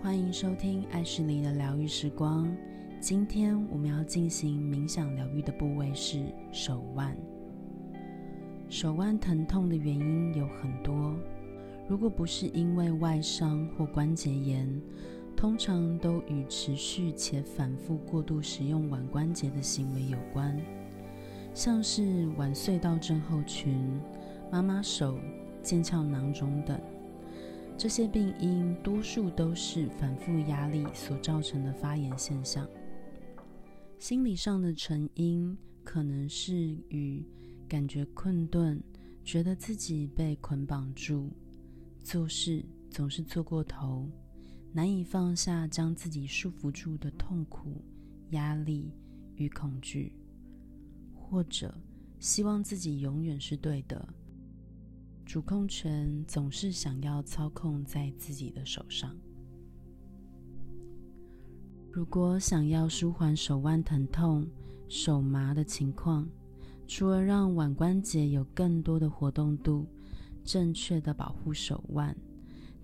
欢迎收听爱旭黎的疗愈时光。今天我们要进行冥想疗愈的部位是手腕。手腕疼痛的原因有很多，如果不是因为外伤或关节炎，通常都与持续且反复过度使用腕关节的行为有关，像是腕隧道症候群、妈妈手、腱鞘囊肿等。这些病因多数都是反复压力所造成的发炎现象。心理上的成因可能是与感觉困顿，觉得自己被捆绑住，做事总是做过头，难以放下将自己束缚住的痛苦、压力与恐惧，或者希望自己永远是对的。主控权总是想要操控在自己的手上。如果想要舒缓手腕疼痛、手麻的情况，除了让腕关节有更多的活动度，正确的保护手腕，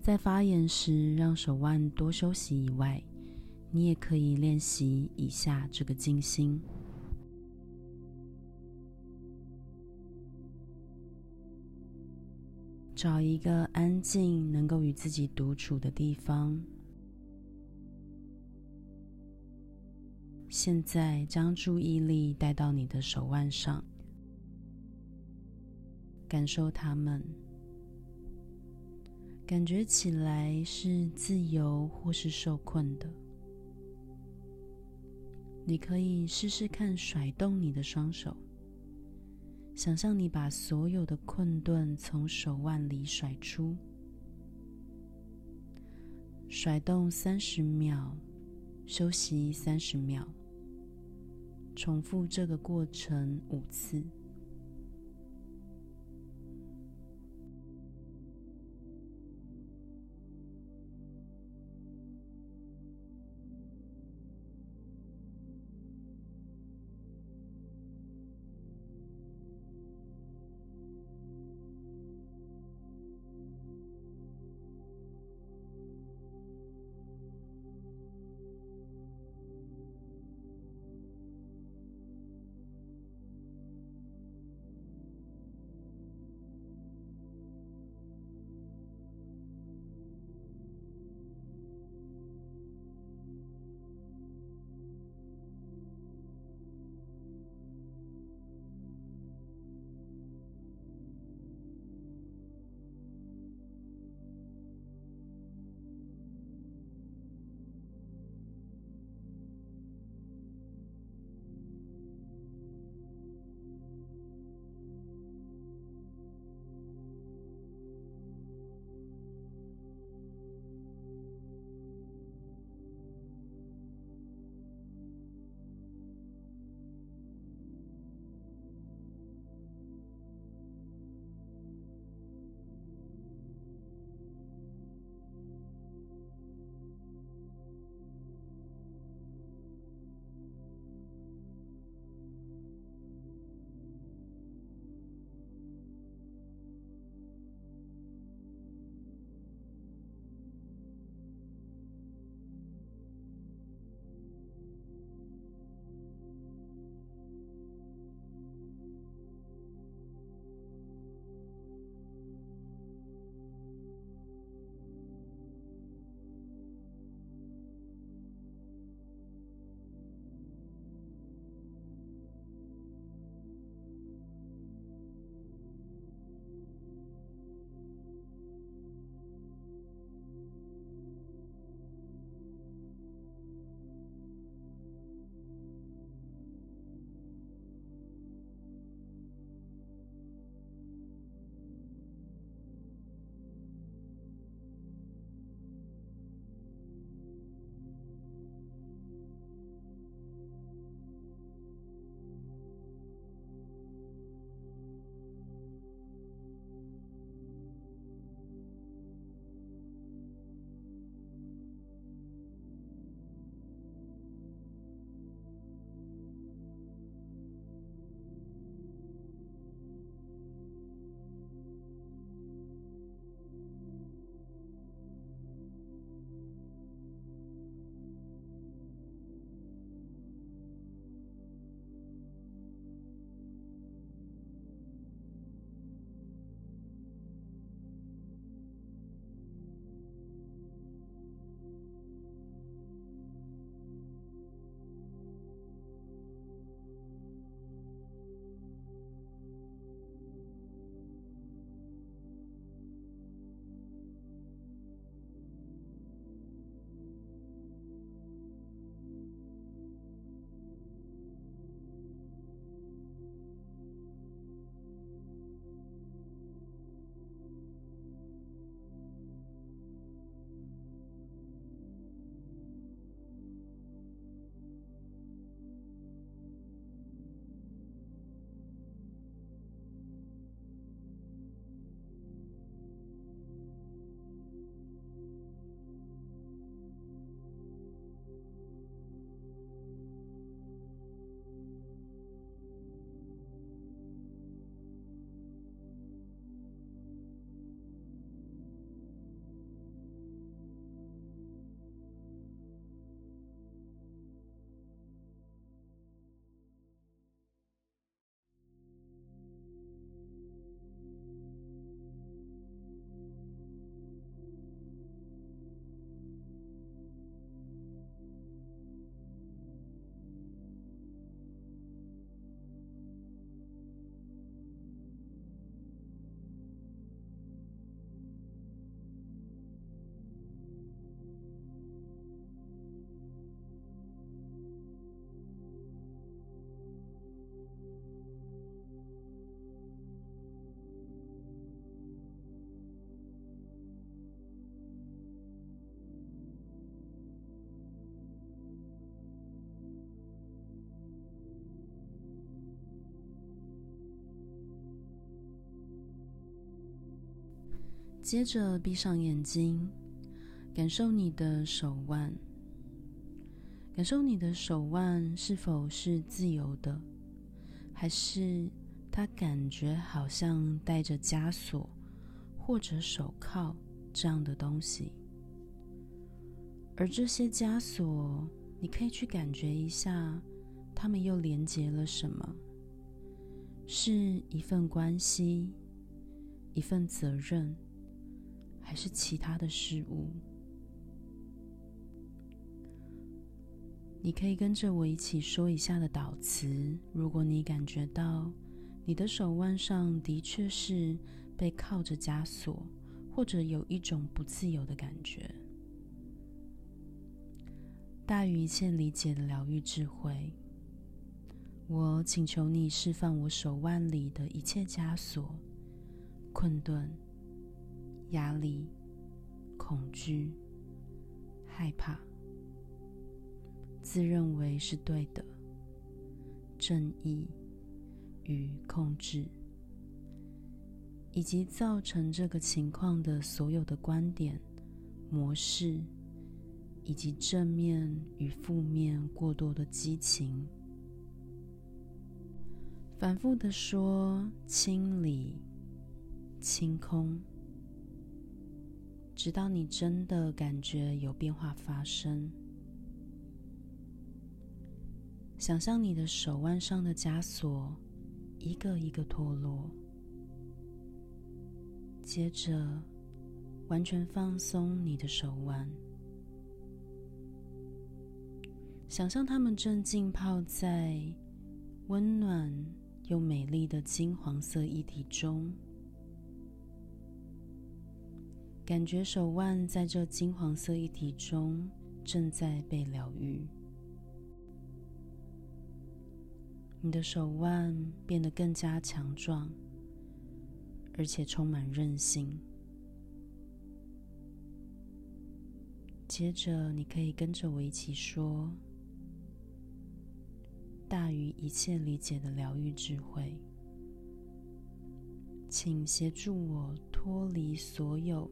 在发炎时让手腕多休息以外，你也可以练习以下这个静心。找一个安静、能够与自己独处的地方。现在将注意力带到你的手腕上，感受它们，感觉起来是自由或是受困的。你可以试试看甩动你的双手。想象你把所有的困顿从手腕里甩出，甩动三十秒，休息三十秒，重复这个过程五次。接着闭上眼睛，感受你的手腕，感受你的手腕是否是自由的，还是它感觉好像带着枷锁或者手铐这样的东西。而这些枷锁，你可以去感觉一下，它们又连接了什么？是一份关系，一份责任，还是其他的事物？你可以跟着我一起说一下的导词。如果你感觉到你的手腕上的确是被铐着枷锁，或者有一种不自由的感觉。大于一切理解的疗愈智慧，我请求你释放我手腕里的一切枷锁、困顿、压力、恐惧、害怕、自认为是对的、正义与控制，以及造成这个情况的所有的观点、模式。以及正面与负面过多的激情，反复的说清理、清空，直到你真的感觉有变化发生。想象你的手腕上的枷锁一个一个脱落，接着完全放松你的手腕。想象它们正浸泡在温暖又美丽的金黄色液体中，感觉手腕在这金黄色液体中正在被疗愈。你的手腕变得更加强壮，而且充满韧性。接着，你可以跟着我一起说。大于一切理解的疗愈智慧，请协助我脱离所有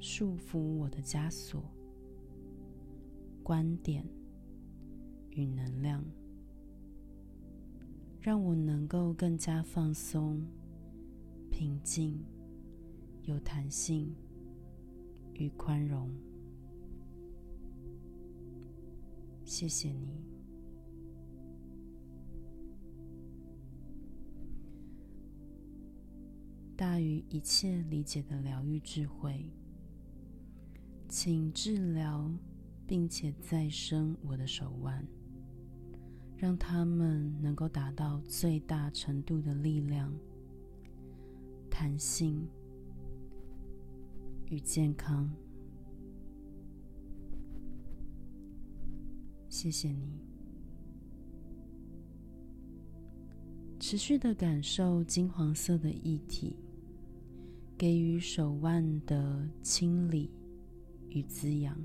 束缚我的枷锁、观点与能量，让我能够更加放松、平静、有弹性与宽容。谢谢你。大于一切理解的疗愈智慧，请治疗并且再生我的手腕，让他们能够达到最大程度的力量、弹性与健康。谢谢你，持续的感受金黄色的液体。给予手腕的清理与滋养，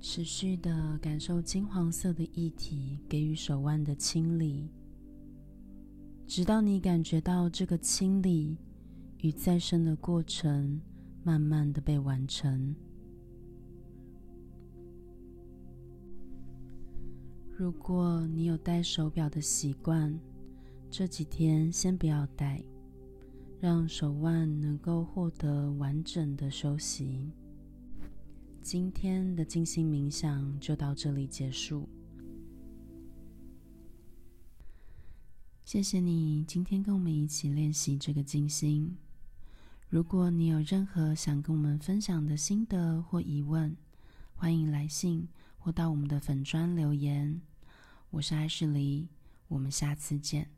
持续的感受金黄色的液体给予手腕的清理，直到你感觉到这个清理与再生的过程慢慢的被完成。如果你有戴手表的习惯，这几天先不要戴。让手腕能够获得完整的休息。今天的静心冥想就到这里结束。谢谢你今天跟我们一起练习这个静心。如果你有任何想跟我们分享的心得或疑问，欢迎来信或到我们的粉砖留言。我是爱旭黎，我们下次见。